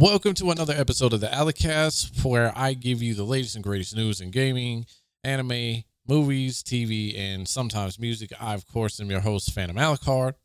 Welcome to another episode of the Alicast, where I give you the latest and greatest news in gaming, anime, movies, TV, and sometimes music. I, of course, am your host, Phantom Alucard.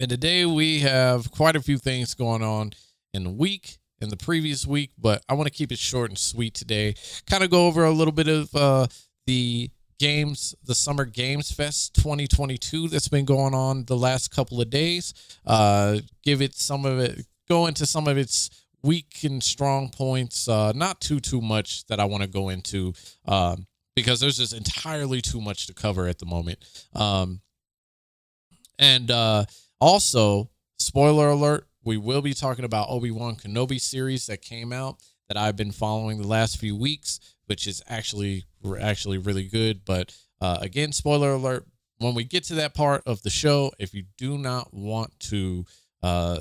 And today we have quite a few things going on in the week, in the previous week, but I want to keep it short and sweet today. Kind of go over a little bit of uh, the games, the Summer Games Fest 2022 that's been going on the last couple of days. Uh, give it some of it, go into some of its weak and strong points. Uh, not too too much that I want to go into um, because there's just entirely too much to cover at the moment. Um, and uh, also, spoiler alert: we will be talking about Obi Wan Kenobi series that came out that I've been following the last few weeks, which is actually actually really good. But uh, again, spoiler alert: when we get to that part of the show, if you do not want to, uh,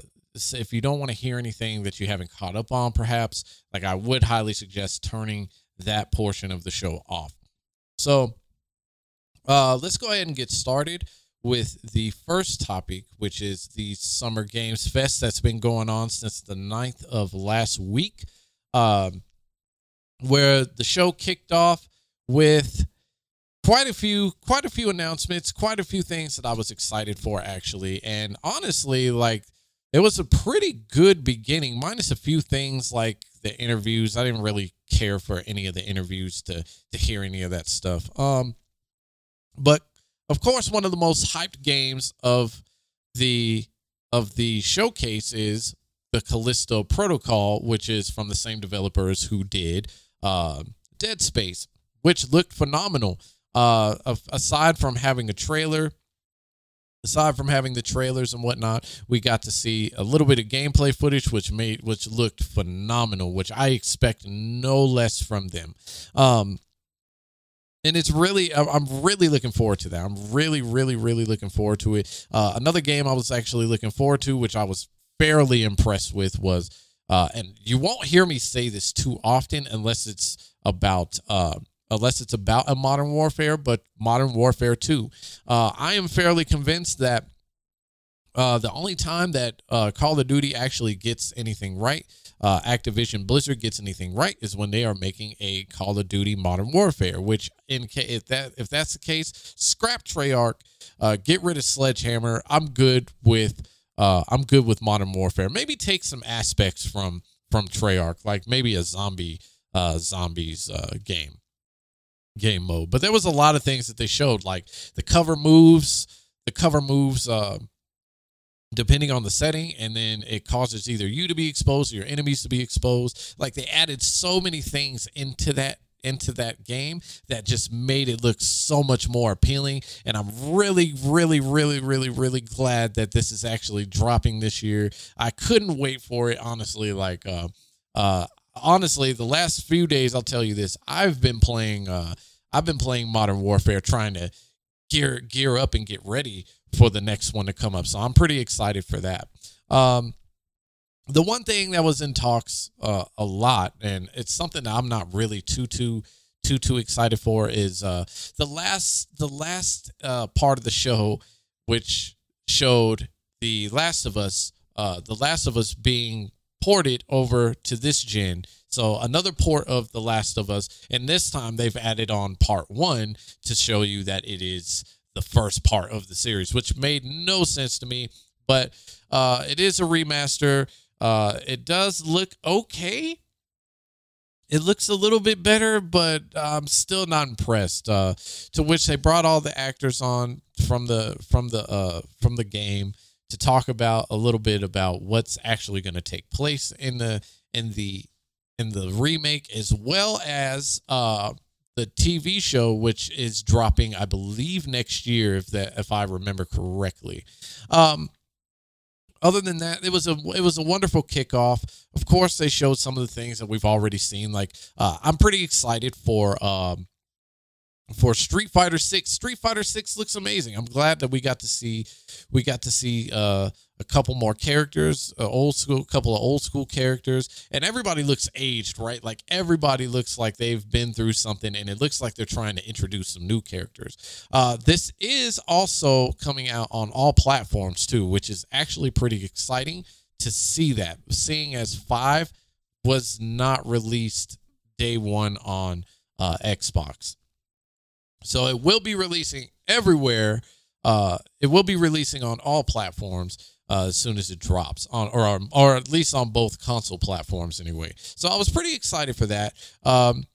if you don't want to hear anything that you haven't caught up on, perhaps, like I would highly suggest turning that portion of the show off. So, uh, let's go ahead and get started with the first topic, which is the Summer Games Fest that's been going on since the 9th of last week um, where the show kicked off with quite a few quite a few announcements quite a few things that i was excited for actually and honestly like it was a pretty good beginning minus a few things like the interviews i didn't really care for any of the interviews to to hear any of that stuff um but of course one of the most hyped games of the of the showcase is the Callisto Protocol, which is from the same developers who did uh, Dead Space, which looked phenomenal. Uh, aside from having a trailer, aside from having the trailers and whatnot, we got to see a little bit of gameplay footage, which made which looked phenomenal, which I expect no less from them. Um, and it's really i'm really looking forward to that i'm really really really looking forward to it uh, another game i was actually looking forward to which i was fairly impressed with was, uh, and you won't hear me say this too often unless it's about uh, unless it's about a modern warfare, but modern warfare 2. Uh, I am fairly convinced that uh, the only time that uh, Call of Duty actually gets anything right, uh, Activision Blizzard gets anything right, is when they are making a Call of Duty Modern Warfare. Which, in ca- if that if that's the case, scrap Treyarch, uh, get rid of Sledgehammer. I'm good with uh, I'm good with Modern Warfare. Maybe take some aspects from from Treyarch, like maybe a zombie zombies game game mode. But there was a lot of things that they showed, like the cover moves, the cover moves. Uh, depending on the setting and then it causes either you to be exposed or your enemies to be exposed like they added so many things into that into that game that just made it look so much more appealing. And I'm really, really, really, really, really glad that this is actually dropping this year. I couldn't wait for it, honestly. Like, uh, uh, honestly, the last few days, I'll tell you this: I've been playing, uh, I've been playing Modern Warfare, trying to gear gear up and get ready for the next one to come up. So I'm pretty excited for that. Um, the one thing that was in talks uh, a lot, and it's something that I'm not really too too too too excited for, is uh, the last the last uh, part of the show, which showed the Last of Us, uh, the Last of Us being ported over to this gen. So another port of The Last of Us, and this time they've added on part one to show you that it is the first part of the series, which made no sense to me. But uh, it is a remaster. Uh, it does look okay. It looks a little bit better, but I'm still not impressed. Uh, to which they brought all the actors on from the from the uh, from the game to talk about a little bit about what's actually going to take place in the in the in the remake, as well as uh, the TV show, which is dropping, I believe, next year, if that if I remember correctly. Um, other than that, it was a it was a wonderful kickoff. Of course, they showed some of the things that we've already seen. Like uh, I'm pretty excited for um, for Street Fighter Six. Street Fighter Six looks amazing. I'm glad that we got to see we got to see uh, a couple more characters, uh, old school, couple of old school characters, and everybody looks aged, right? Like everybody looks like they've been through something, and it looks like they're trying to introduce some new characters. Uh, this is also coming out on all platforms too, which is actually pretty exciting to see that, seeing as five was not released day one on uh, Xbox. So it will be releasing everywhere. Uh, it will be releasing on all platforms uh, as soon as it drops on, or or at least on both console platforms anyway. So I was pretty excited for that. Um,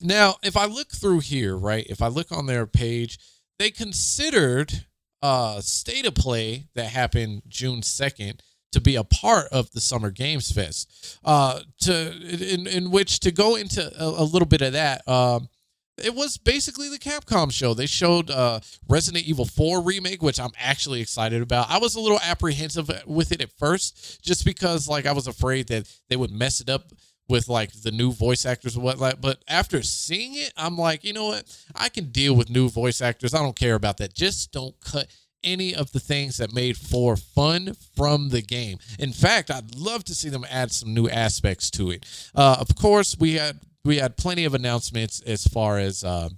now, if I look through here, right, if I look on their page, they considered uh, state of play that happened June second to be a part of the Summer Games Fest. Uh, to in in which to go into a, a little bit of that. Um, it was basically the Capcom show. They showed uh, Resident Evil 4 remake, which I'm actually excited about. I was a little apprehensive with it at first, just because like I was afraid that they would mess it up with like the new voice actors and whatnot. But after seeing it, I'm like, you know what? I can deal with new voice actors. I don't care about that. Just don't cut any of the things that made for fun from the game. In fact, I'd love to see them add some new aspects to it. Uh, of course, we had we had plenty of announcements as far as uh,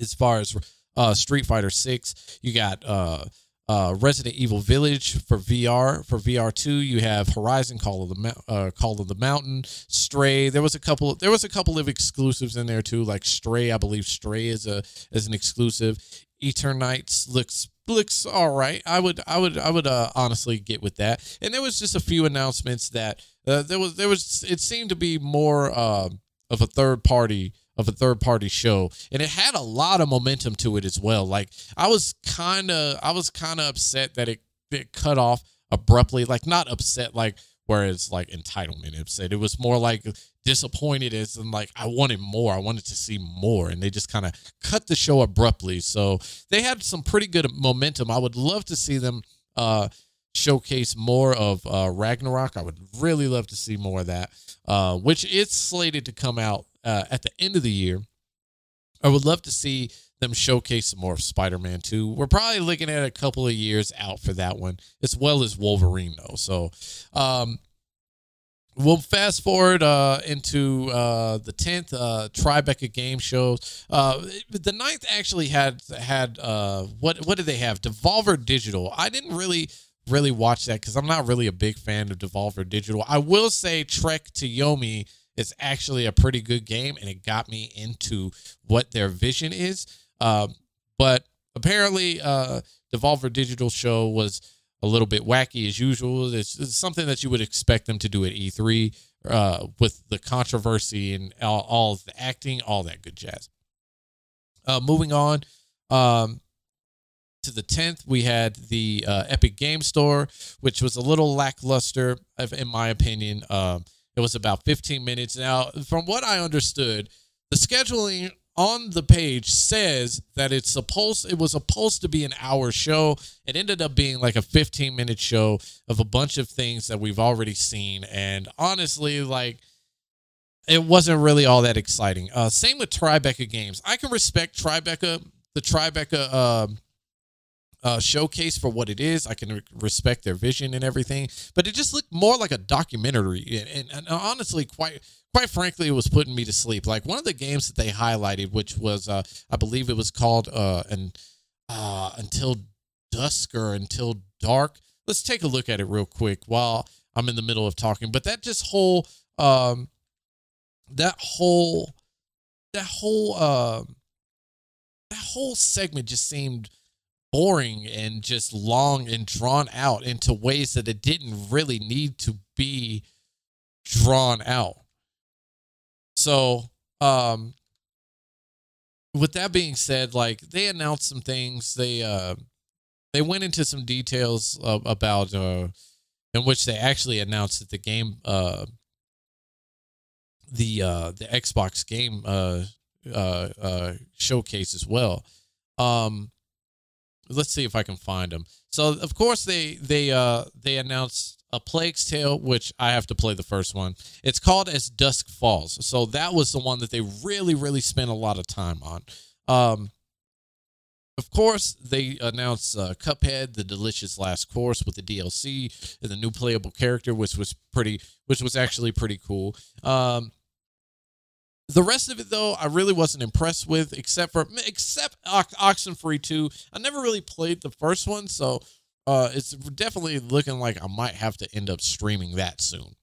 as far as uh, Street Fighter Six. You got uh, uh, Resident Evil Village for VR. For VR two, you have Horizon Call of the uh, Call of the Mountain, Stray. There was a couple. There was a couple of exclusives in there too, like Stray. I believe Stray is a is an exclusive. Eternights looks looks all right. I would I would I would uh, honestly get with that. And there was just a few announcements that uh, there was there was it seemed to be more uh, of a third party of a third party show and it had a lot of momentum to it as well. Like I was kind of I was kind of upset that it it cut off abruptly. Like not upset like whereas like entitlement upset. It was more like disappointed as and like I wanted more. I wanted to see more, and they just kind of cut the show abruptly. So they had some pretty good momentum. I would love to see them uh, showcase more of uh, Ragnarok. I would really love to see more of that, uh, which it's slated to come out uh, at the end of the year. I would love to see them showcase some more of Spider-Man 2. We're probably looking at a couple of years out for that one, as well as Wolverine though. So, um, we'll fast forward uh, into uh, the 10th uh, Tribeca game shows. Uh, the ninth actually had had uh, what what did they have? Devolver Digital. I didn't really really watch that because I'm not really a big fan of Devolver Digital. I will say Trek to Yomi is actually a pretty good game, and it got me into what their vision is. Uh, but apparently, uh, Devolver Digital show was a little bit wacky as usual. It's, it's something that you would expect them to do at E3 uh, with the controversy and all, all the acting, all that good jazz. Uh, moving on um, to the 10th, we had the uh, Epic Game Store, which was a little lackluster, in my opinion. Um, it was about 15 minutes. Now, from what I understood, the scheduling on the page says that it's supposed it was supposed to be an hour show. It ended up being like a 15 minute show of a bunch of things that we've already seen. And honestly, like it wasn't really all that exciting. Uh, same with Tribeca games. I can respect Tribeca, the Tribeca uh, uh, showcase for what it is. I can re- respect their vision and everything, but it just looked more like a documentary, and, and, and honestly, quite quite frankly, it was putting me to sleep. Like one of the games that they highlighted, which was, uh, I believe it was called uh, and uh, Until Dusk or Until Dark. Let's take a look at it real quick while I'm in the middle of talking. But that just whole, um, that whole, that whole, uh, that whole segment just seemed boring and just long and drawn out into ways that it didn't really need to be drawn out. So, um, with that being said, like they announced some things. They uh, they went into some details uh, about uh, in which they actually announced that the game uh, the uh, the Xbox game uh, uh, uh, showcase as well. Um, let's see if I can find them. So of course they they uh they announced a Plague's Tale, which I have to play the first one. It's called As Dusk Falls. So that was the one that they really, really spent a lot of time on. Um, of course, they announced uh, Cuphead, the delicious last course with the DLC and the new playable character, which was pretty, which was actually pretty cool. Um, the rest of it, though, I really wasn't impressed with, except for except Oxenfree 2. I never really played the first one, so uh, it's definitely looking like I might have to end up streaming that soon.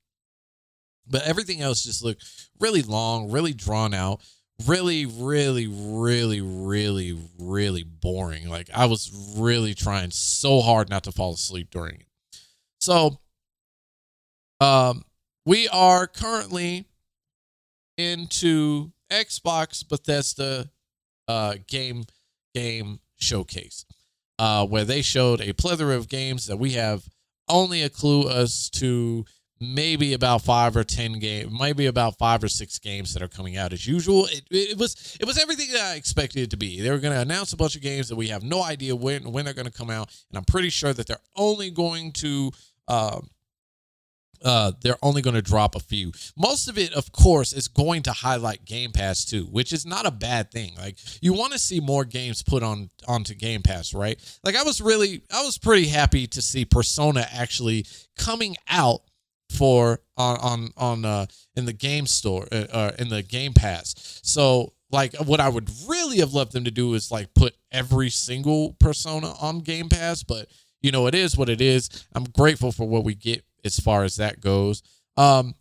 But everything else just looked really long, really drawn out, really, really, really, really, really boring. Like I was really trying so hard not to fall asleep during it. So, um, we are currently into Xbox Bethesda uh, game game showcase, uh, where they showed a plethora of games that we have only a clue as to maybe about five or ten games, maybe about five or six games that are coming out as usual. It, it was it was everything that I expected it to be. They were going to announce a bunch of games that we have no idea when when they're going to come out, and I'm pretty sure that they're only going to. Uh, uh, they're only going to drop a few. Most of it, of course, is going to highlight Game Pass too, which is not a bad thing. Like you want to see more games put on onto Game Pass, right? Like I was really, I was pretty happy to see Persona actually coming out for on on on uh in the game store uh, uh, in the game pass so like what i would really have loved them to do is like put every single persona on game pass but you know it is what it is i'm grateful for what we get as far as that goes um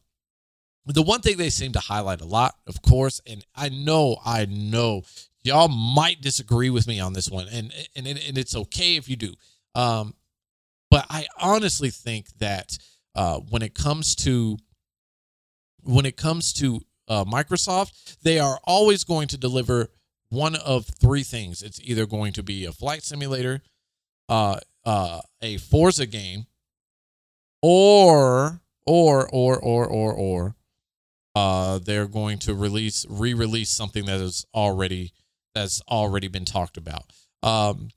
the one thing they seem to highlight a lot of course and i know i know y'all might disagree with me on this one and and, and it's okay if you do um but i honestly think that uh, when it comes to when it comes to uh, Microsoft, they are always going to deliver one of three things. It's either going to be a flight simulator, uh, uh, a Forza game, or or or or or or uh, they're going to release re-release something that is already that's already been talked about. Um,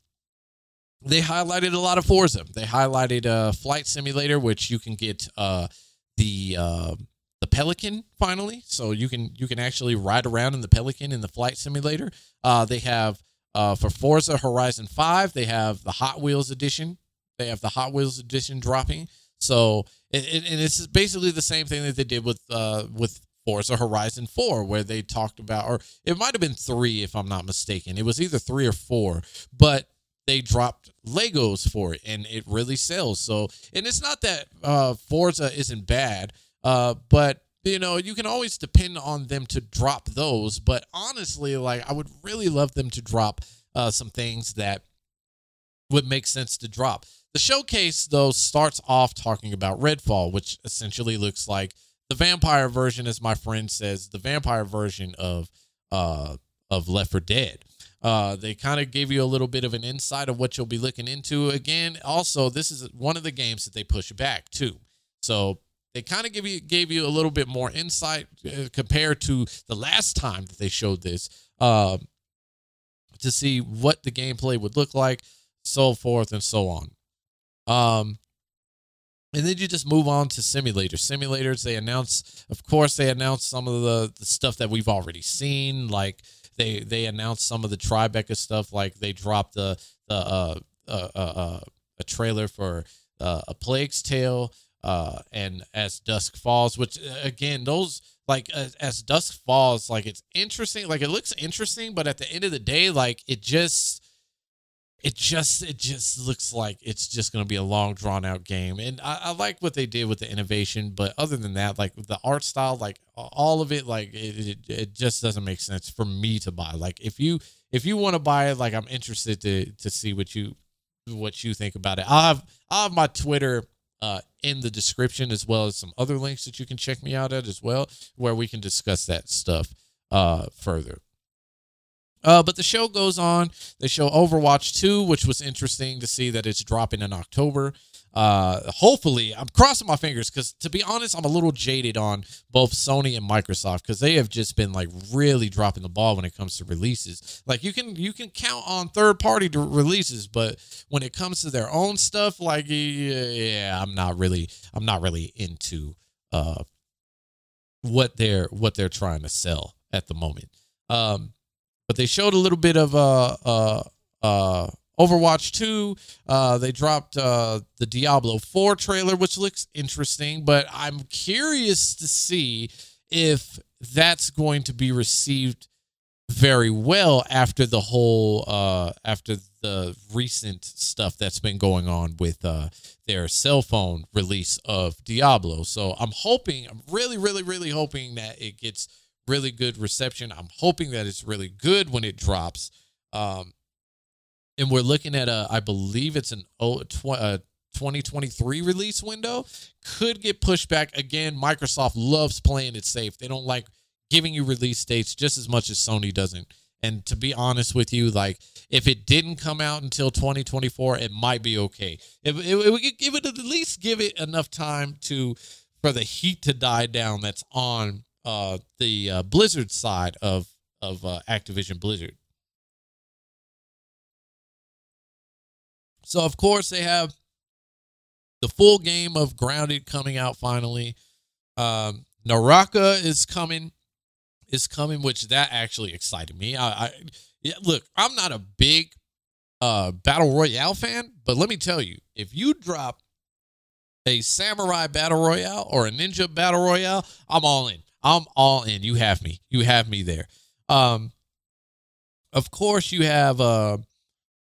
they highlighted a lot of Forza. They highlighted a flight simulator, which you can get uh, the uh, the Pelican finally, so you can you can actually ride around in the Pelican in the flight simulator. Uh, they have uh, for Forza Horizon Five, they have the Hot Wheels edition. They have the Hot Wheels edition dropping. So and, and it's basically the same thing that they did with uh, with Forza Horizon 4, where they talked about, or it might have been three if I'm not mistaken. It was either three or four, but they dropped Legos for it and it really sells. So, and it's not that uh, Forza isn't bad, uh, but you know, you can always depend on them to drop those. But honestly, like I would really love them to drop uh, some things that would make sense to drop. The showcase, though, starts off talking about Redfall, which essentially looks like the vampire version, as my friend says, the vampire version of uh of Left 4 Dead. Uh, they kind of gave you a little bit of an insight of what you'll be looking into. Again, also this is one of the games that they push back too. So they kind of give you gave you a little bit more insight uh, compared to the last time that they showed this uh, to see what the gameplay would look like, so forth and so on. Um, and then you just move on to simulators. Simulators, they announce, of course, they announce some of the, the stuff that we've already seen, like they they announced some of the Tribeca stuff, like they dropped the the uh, uh, uh, uh a trailer for uh, a Plague's Tale, uh, and as Dusk Falls, which again those like as Dusk Falls, like it's interesting, like it looks interesting, but at the end of the day, like it just it just it just looks like it's just going to be a long drawn out game. And I, I, like what they did with the innovation but other than that like the art style like all of it like it, it, it just doesn't make sense for me to buy. Like if you if you want to buy it like i'm interested to to see what you what you think about it. I'll have i'll have my twitter uh, in the description as well as some other links that you can check me out at as well where we can discuss that stuff uh further uh, but the show goes on. They show Overwatch 2, which was interesting to see that it's dropping in October. Uh, hopefully, I'm crossing my fingers because to be honest, I'm a little jaded on both Sony and Microsoft because they have just been like really dropping the ball when it comes to releases. Like you can you can count on third party releases, but when it comes to their own stuff, like yeah, I'm not really I'm not really into uh what they're what they're trying to sell at the moment. Um, but they showed a little bit of uh uh uh Overwatch 2. Uh, they dropped uh, the Diablo 4 trailer, which looks interesting, but I'm curious to see if that's going to be received very well after the whole uh after the recent stuff that's been going on with uh their cell phone release of Diablo. So I'm hoping I'm really really really hoping that it gets really good reception. I'm hoping that it's really good when it drops. Um and we're looking at a I believe it's an oh, tw- uh, 2023 release window could get pushed back again. Microsoft loves playing it safe. They don't like giving you release dates just as much as Sony doesn't. And to be honest with you, like if it didn't come out until 2024, it might be okay. If it, it, it would at least give it enough time to for the heat to die down that's on uh, the uh, Blizzard side of of uh, Activision Blizzard. So of course they have the full game of Grounded coming out finally. Um, Naraka is coming is coming, which that actually excited me. I, I yeah, look, I'm not a big uh battle royale fan, but let me tell you, if you drop a samurai battle royale or a ninja battle royale, I'm all in. I'm all in. You have me. You have me there. Um, of course, you have uh,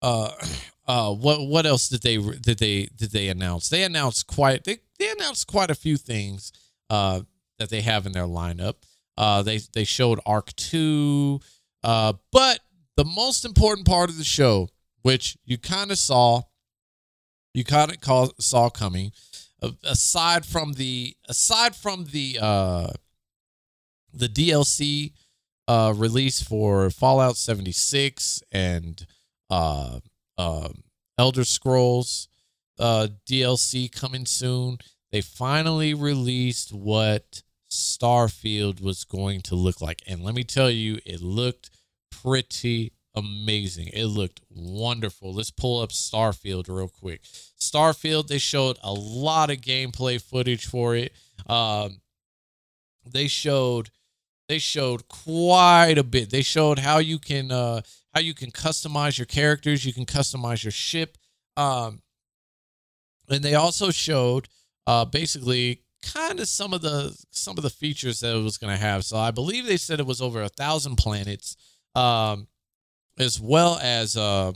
uh, uh, what what else did they did they did they announce? They announced quite they they announced quite a few things uh that they have in their lineup. Uh, they they showed Ark Two, uh, but the most important part of the show, which you kind of saw, you kind of saw coming, aside from the aside from the uh, the DLC uh, release for Fallout 76 and uh, uh, Elder Scrolls uh, DLC coming soon. They finally released what Starfield was going to look like. And let me tell you, it looked pretty amazing. It looked wonderful. Let's pull up Starfield real quick. Starfield, they showed a lot of gameplay footage for it. Um, they showed they showed quite a bit. They showed how you can uh, how you can customize your characters, you can customize your ship. Um, and they also showed uh, basically kind of some of the some of the features that it was going to have. So I believe they said it was over a thousand planets, um, as well as uh,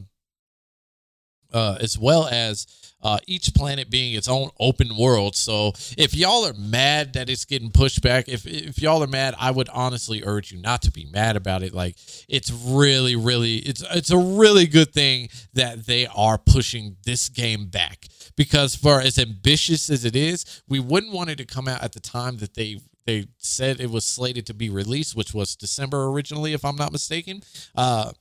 uh, as well as uh, each planet being its own open world. So if y'all are mad that it's getting pushed back, if if y'all are mad, I would honestly urge you not to be mad about it. Like it's really, really, it's it's a really good thing that they are pushing this game back because for as ambitious as it is, we wouldn't want it to come out at the time that they they said it was slated to be released, which was December originally, if I'm not mistaken. Uh,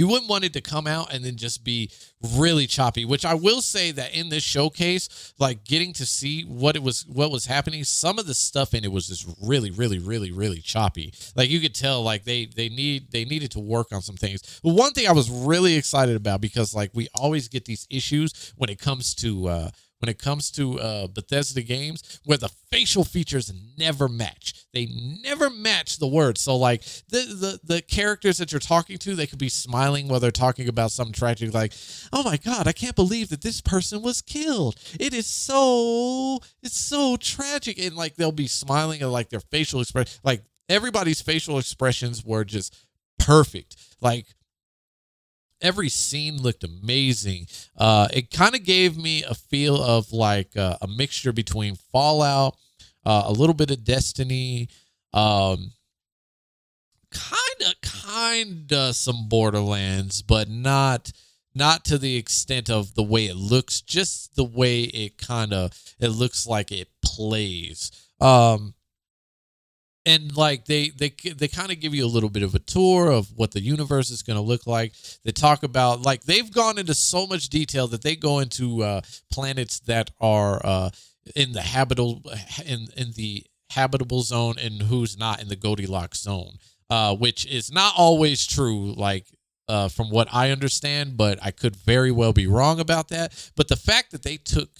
you wouldn't want it to come out and then just be really choppy, which I will say that in this showcase, like getting to see what it was what was happening, some of the stuff in it was just really, really, really, really choppy. Like you could tell like they they need they needed to work on some things. But one thing I was really excited about because like we always get these issues when it comes to uh when it comes to uh, Bethesda games where the facial features never match. They never match the words. So like the, the the characters that you're talking to, they could be smiling while they're talking about something tragic, like, "Oh my God, I can't believe that this person was killed. It is so it's so tragic." And like they'll be smiling and like their facial expression, like everybody's facial expressions were just perfect. Like every scene looked amazing. Uh, it kind of gave me a feel of like uh, a mixture between Fallout, uh, a little bit of Destiny, um, kind of, kind of some Borderlands, but not not to the extent of the way it looks just the way it kind of it looks like it plays um and like they they they kind of give you a little bit of a tour of what the universe is going to look like. They talk about like they've gone into so much detail that they go into uh, planets that are uh, in the habitable in in the habitable zone and who's not in the goldilocks zone uh, which is not always true like uh, from what i understand but i could very well be wrong about that. But the fact that they took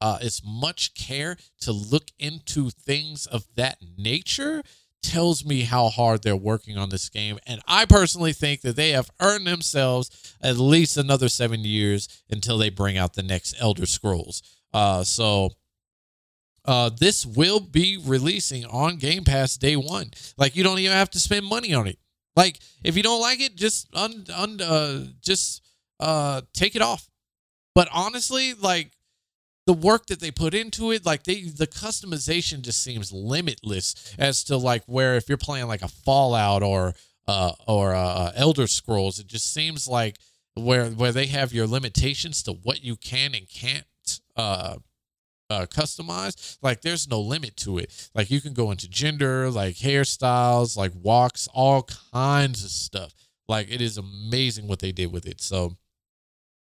uh, as much care to look into things of that nature tells me how hard they're working on this game. And I personally think that they have earned themselves at least another seven years until they bring out the next Elder Scrolls. Uh, so uh, this will be releasing on Game Pass day one. Like you don't even have to spend money on it. Like if you don't like it, just un, un uh, just uh take it off. But honestly, like the work that they put into it, like they the customization just seems limitless as to like where if you're playing like a Fallout or uh or uh, uh Elder Scrolls, it just seems like where where they have your limitations to what you can and can't uh uh, customized, like there's no limit to it. Like you can go into gender, like hairstyles, like walks, all kinds of stuff. Like it is amazing what they did with it. So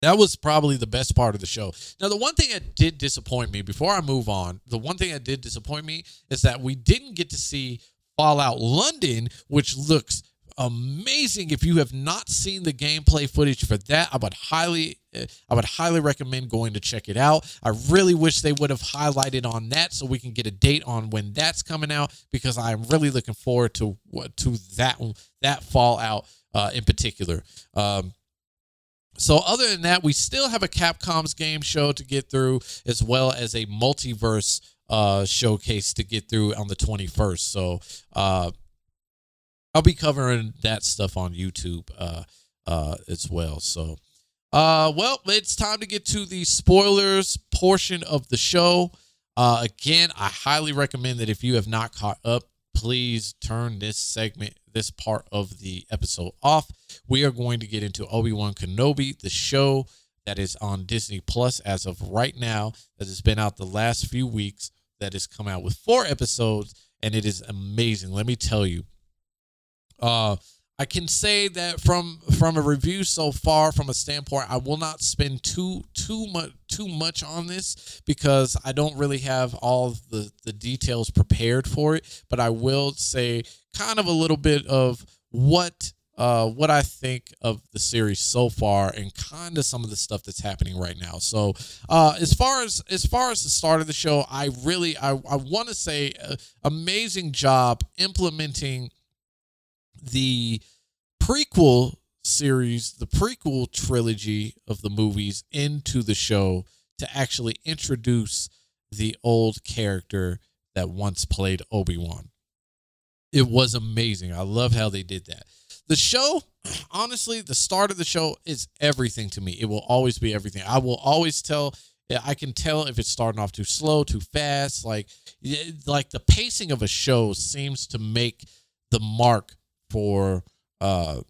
that was probably the best part of the show. Now, the one thing that did disappoint me before I move on, the one thing that did disappoint me is that we didn't get to see Fallout London, which looks amazing. If you have not seen the gameplay footage for that, I would highly I would highly recommend going to check it out. I really wish they would have highlighted on that so we can get a date on when that's coming out because I am really looking forward to to that that Fallout uh, in particular. Um, so other than that, we still have a Capcom's game show to get through, as well as a multiverse uh, showcase to get through on the 21st. So uh, I'll be covering that stuff on YouTube uh, uh, as well. So, uh, well, it's time to get to the spoilers portion of the show. Uh, again, I highly recommend that if you have not caught up, please turn this segment, this part of the episode off. We are going to get into Obi Wan Kenobi, the show that is on Disney Plus as of right now, that has been out the last few weeks, that has come out with four episodes, and it is amazing. Let me tell you, uh, I can say that from from a review so far, from a standpoint, I will not spend too too much too much on this because I don't really have all the the details prepared for it. But I will say kind of a little bit of what uh, what I think of the series so far and kind of some of the stuff that's happening right now. So, uh, as far as as far as the start of the show, I really I, I want to say uh, amazing job implementing the prequel series, the prequel trilogy of the movies into the show to actually introduce the old character that once played Obi-Wan. It was amazing. I love how they did that. The show, honestly, the start of the show is everything to me. It will always be everything. I will always tell I can tell if it's starting off too slow, too fast. Like, like the pacing of a show seems to make the mark for uh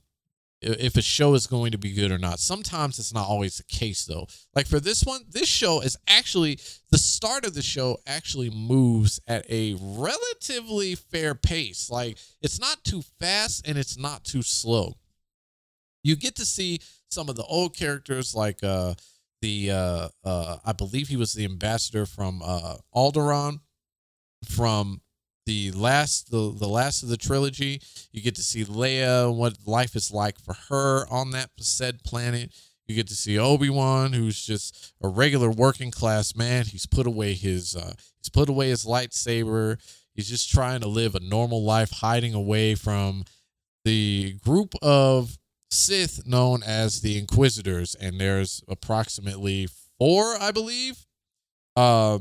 if a show is going to be good or not. Sometimes it's not always the case though. Like for this one, this show is actually the start of the show actually moves at a relatively fair pace. Like it's not too fast and it's not too slow. You get to see some of the old characters like uh the uh uh I believe he was the ambassador from uh Alderaan from the last the, the last of the trilogy. You get to see leia what life is like for her on that said planet. You get to see obi-wan who's just a regular working class man. He's put away his uh, he's put away his lightsaber. He's just trying to live a normal life hiding away from the group of sith known as the inquisitors. And there's approximately four i believe. Uh,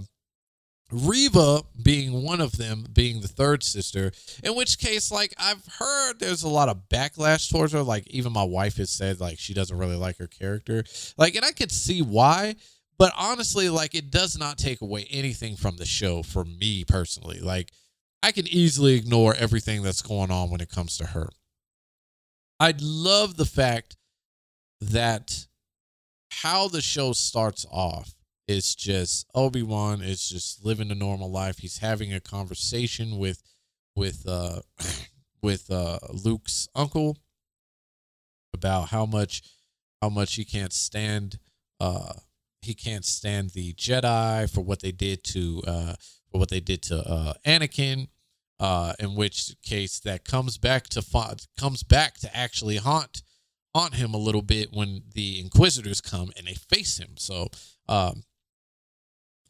Reva being one of them, being the third sister, in which case, like, I've heard there's a lot of backlash towards her. Like, even my wife has said, like, she doesn't really like her character. Like, and I could see why, but honestly, like, it does not take away anything from the show for me personally. Like, I can easily ignore everything that's going on when it comes to her. I love the fact that how the show starts off it's just Obi-Wan is just living a normal life. He's having a conversation with with uh with uh Luke's uncle about how much how much he can't stand uh he can't stand the Jedi for what they did to uh for what they did to uh Anakin uh in which case that comes back to comes back to actually haunt haunt him a little bit when the inquisitors come and they face him so um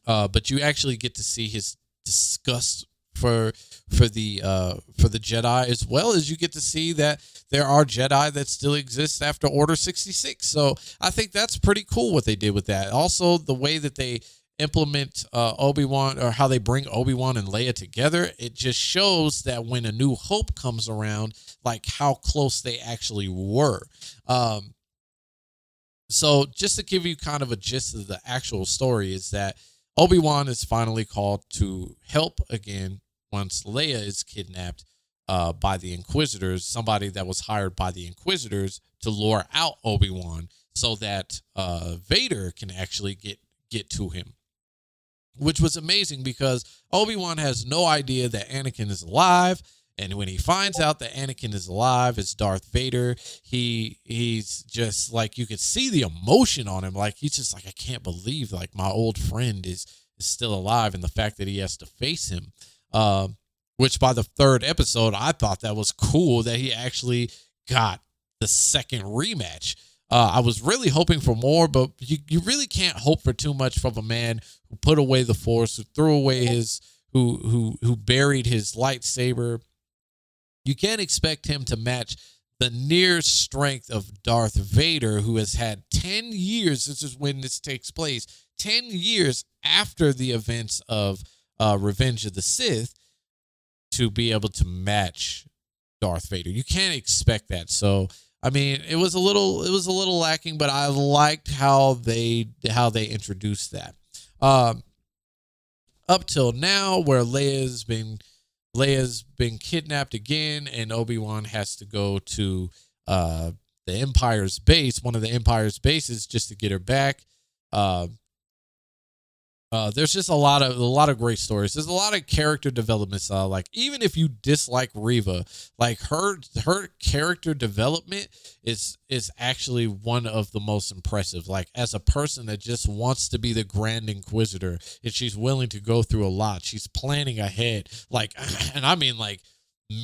uh, but you actually get to see his disgust for for the uh for the Jedi as well as you get to see that there are Jedi that still exist after Order 66. So I think that's pretty cool what they did with that. Also the way that they implement uh, Obi Wan or how they bring Obi Wan and Leia together, it just shows that when A New Hope comes around, like how close they actually were. Um, so, just to give you kind of a gist of the actual story, is that Obi Wan is finally called to help again once Leia is kidnapped uh, by the Inquisitors, somebody that was hired by the Inquisitors to lure out Obi Wan so that uh, Vader can actually get get to him, which was amazing because Obi Wan has no idea that Anakin is alive. And when he finds out that Anakin is alive, it's Darth Vader. He he's just like you could see the emotion on him. Like he's just like I can't believe like my old friend is is still alive, and the fact that he has to face him. Um, which by the third episode, I thought that was cool that he actually got the second rematch. Uh, I was really hoping for more, but you, you really can't hope for too much from a man who put away the force, who threw away his, who who who buried his lightsaber. You can't expect him to match the near strength of Darth Vader, who has had 10 years. This is when this takes place 10 years after the events of uh, Revenge of the Sith to be able to match Darth Vader. You can't expect that. So I mean, it was a little it was a little lacking, but I liked how they how they introduced that. Um, up till now, where Leia's been Leia's been kidnapped again, and Obi Wan has to go to uh, the Empire's base, one of the Empire's bases, just to get her back. Uh, uh, there's just a lot of a lot of great stories. There's a lot of character development style. Like even if you dislike Reva, like her her character development is is actually one of the most impressive. Like as a person that just wants to be the Grand Inquisitor, and she's willing to go through a lot. She's planning ahead. Like, and I mean like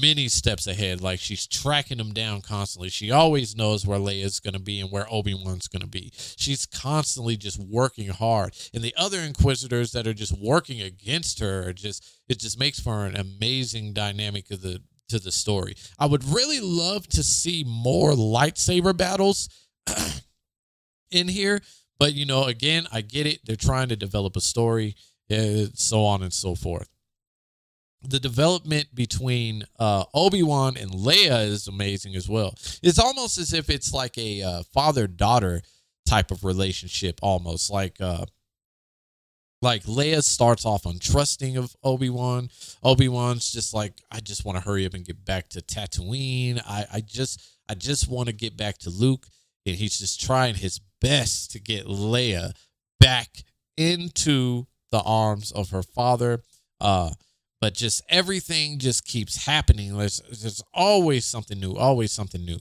many steps ahead. Like she's tracking them down constantly. She always knows where Leia's going to be and where Obi Wan's going to be. She's constantly just working hard. And the other Inquisitors that are just working against her just it just makes for an amazing dynamic of the to the story. I would really love to see more lightsaber battles in here, but you know, again, I get it. They're trying to develop a story, and so on and so forth the development between uh, Obi Wan and Leia is amazing as well. It's almost as if it's like a uh, father daughter type of relationship, almost like uh, like Leia starts off untrusting of Obi Wan. Obi Wan's just like, I just want to hurry up and get back to Tatooine. I, I just I just want to get back to Luke, and he's just trying his best to get Leia back into the arms of her father. Uh, but just everything just keeps happening. There's, there's always something new, always something new.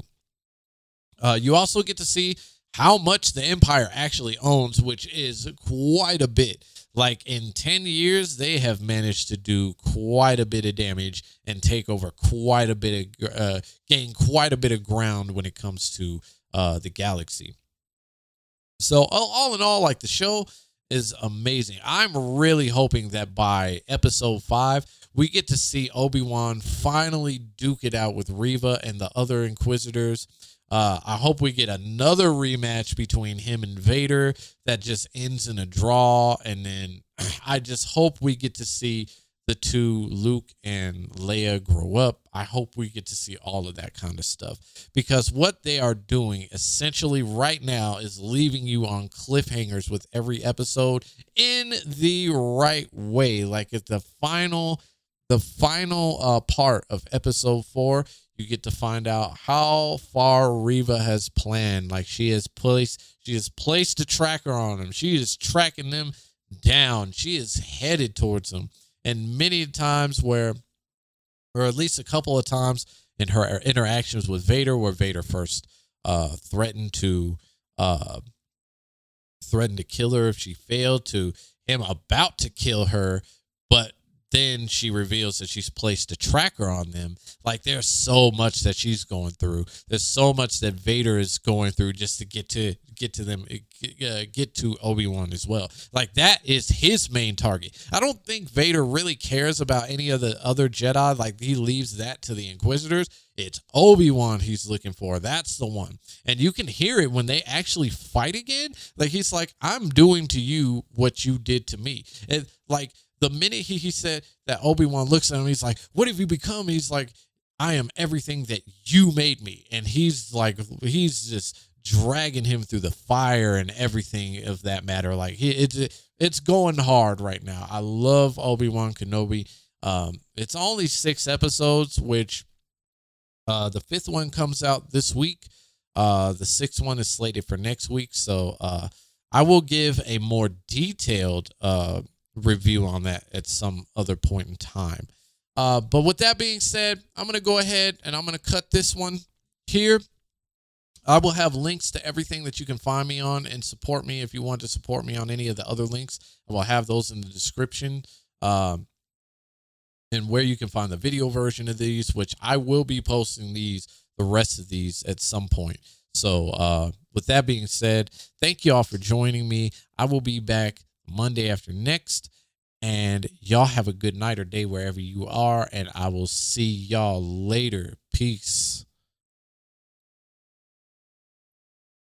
Uh, you also get to see how much the Empire actually owns, which is quite a bit. Like in 10 years, they have managed to do quite a bit of damage and take over quite a bit of, uh, gain quite a bit of ground when it comes to uh, the galaxy. So, all, all in all, like the show is amazing. I'm really hoping that by episode five, we get to see Obi Wan finally duke it out with Reva and the other Inquisitors. Uh, I hope we get another rematch between him and Vader that just ends in a draw. And then I just hope we get to see the two, Luke and Leia, grow up. I hope we get to see all of that kind of stuff because what they are doing essentially right now is leaving you on cliffhangers with every episode in the right way. Like at the final, the final uh, part of episode four, you get to find out how far Reva has planned. Like she has placed, she has placed a tracker on them. She is tracking them down. She is headed towards them and many times where, or at least a couple of times in her interactions with Vader, where Vader first uh, threatened to uh, threatened to kill her if she failed, to him about to kill her, but then she reveals that she's placed a tracker on them. Like there's so much that she's going through. There's so much that Vader is going through just to get to get to them, uh, get to Obi Wan as well. Like that is his main target. I don't think Vader really cares about any of the other Jedi. Like he leaves that to the Inquisitors. It's Obi Wan he's looking for. That's the one. And you can hear it when they actually fight again. Like he's like, I'm doing to you what you did to me. And like the minute he, he said that Obi-Wan looks at him, he's like, What have you become? He's like, I am everything that you made me. And he's like, he's just dragging him through the fire and everything of that matter. Like he, it's it's going hard right now. I love Obi Wan Kenobi. Um, it's only six episodes, which uh, the fifth one comes out this week. Uh, the sixth one is slated for next week. So uh, I will give a more detailed uh, review on that at some other point in time. Uh, but with that being said, I'm going to go ahead and I'm going to cut this one here. I will have links to everything that you can find me on and support me if you want to support me on any of the other links. I will have those in the description. Um, and where you can find the video version of these, which I will be posting these, the rest of these at some point. So, uh, with that being said, thank you all for joining me. I will be back Monday after next. And y'all have a good night or day wherever you are. And I will see y'all later. Peace.